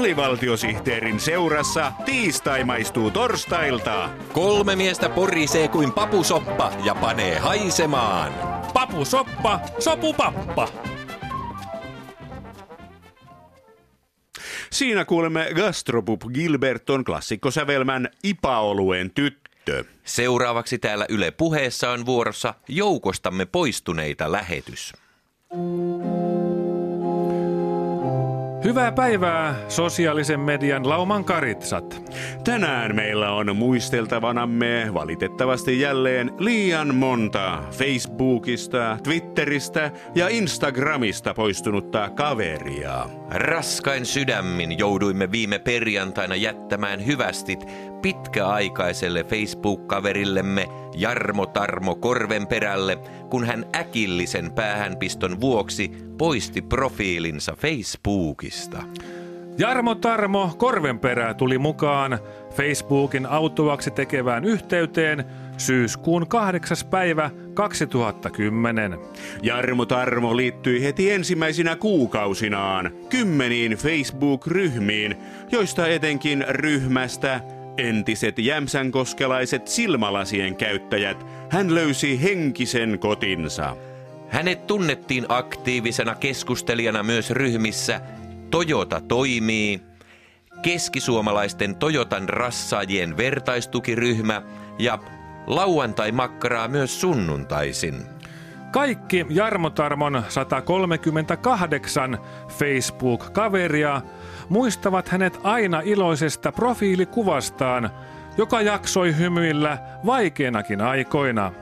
alivaltiosihteerin seurassa tiistai maistuu torstailta. Kolme miestä porisee kuin papusoppa ja panee haisemaan. Papusoppa, sopupappa. Siinä kuulemme Gastropub Gilberton klassikkosävelmän Ipaoluen tyttö. Seuraavaksi täällä Yle puheessa on vuorossa joukostamme poistuneita lähetys. Hyvää päivää, sosiaalisen median lauman karitsat. Tänään meillä on muisteltavanamme valitettavasti jälleen liian monta Facebookista, Twitteristä ja Instagramista poistunutta kaveria. Raskain sydämin jouduimme viime perjantaina jättämään hyvästit pitkäaikaiselle Facebook-kaverillemme Jarmo Tarmo Korvenperälle, kun hän äkillisen päähänpiston vuoksi poisti profiilinsa Facebookista. Jarmo Tarmo Korvenperä tuli mukaan Facebookin autuaksi tekevään yhteyteen syyskuun 8. päivä 2010. Jarmo Tarmo liittyi heti ensimmäisinä kuukausinaan kymmeniin Facebook-ryhmiin, joista etenkin ryhmästä entiset jämsänkoskelaiset silmälasien käyttäjät hän löysi henkisen kotinsa. Hänet tunnettiin aktiivisena keskustelijana myös ryhmissä Toyota toimii, keskisuomalaisten Toyotan rassaajien vertaistukiryhmä ja lauantai-makkaraa myös sunnuntaisin. Kaikki Jarmo Tarmon 138 Facebook-kaveria muistavat hänet aina iloisesta profiilikuvastaan, joka jaksoi hymyillä vaikeinakin aikoina.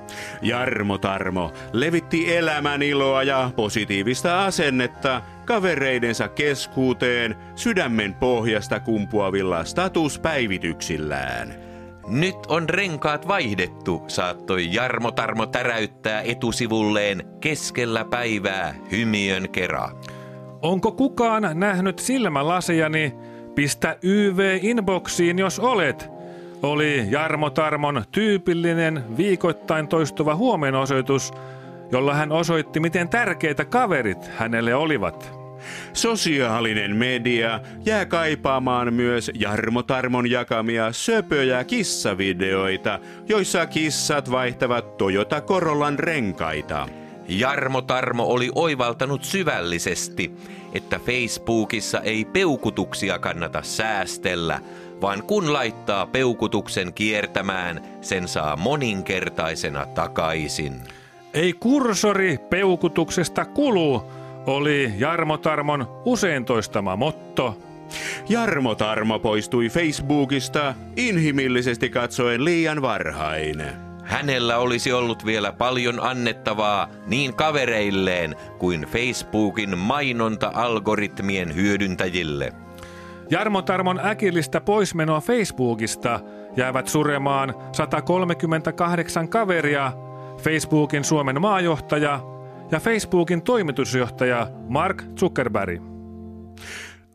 Jarmo Tarmo levitti elämän iloa ja positiivista asennetta kavereidensa keskuuteen sydämen pohjasta kumpuavilla statuspäivityksillään. Nyt on renkaat vaihdettu, saattoi Jarmo Tarmo täräyttää etusivulleen keskellä päivää hymiön kera. Onko kukaan nähnyt silmälasiani? Pistä YV-inboxiin, jos olet. Oli Jarmo Tarmon tyypillinen viikoittain toistuva huomenosoitus, jolla hän osoitti, miten tärkeitä kaverit hänelle olivat. Sosiaalinen media jää kaipaamaan myös Jarmo Tarmon jakamia söpöjä kissavideoita, joissa kissat vaihtavat Toyota Corollan renkaita. Jarmo Tarmo oli oivaltanut syvällisesti, että Facebookissa ei peukutuksia kannata säästellä, vaan kun laittaa peukutuksen kiertämään, sen saa moninkertaisena takaisin. Ei kursori peukutuksesta kulu, oli Jarmo Tarmon usein toistama motto. Jarmo Tarmo poistui Facebookista inhimillisesti katsoen liian varhain. Hänellä olisi ollut vielä paljon annettavaa niin kavereilleen kuin Facebookin mainonta-algoritmien hyödyntäjille. Jarmo Tarmon äkillistä poismenoa Facebookista jäävät suremaan 138 kaveria, Facebookin Suomen maajohtaja ja Facebookin toimitusjohtaja Mark Zuckerberg.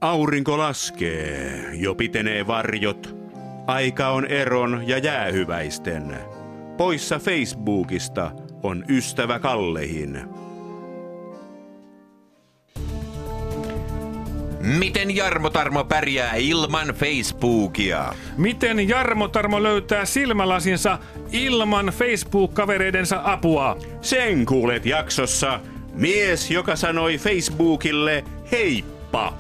Aurinko laskee, jo pitenee varjot. Aika on eron ja jäähyväisten. Poissa Facebookista on ystävä Kallehin. Miten Jarmo Tarmo pärjää ilman Facebookia? Miten Jarmo Tarmo löytää silmälasinsa ilman Facebook-kavereidensa apua? Sen kuulet jaksossa Mies, joka sanoi Facebookille heippa.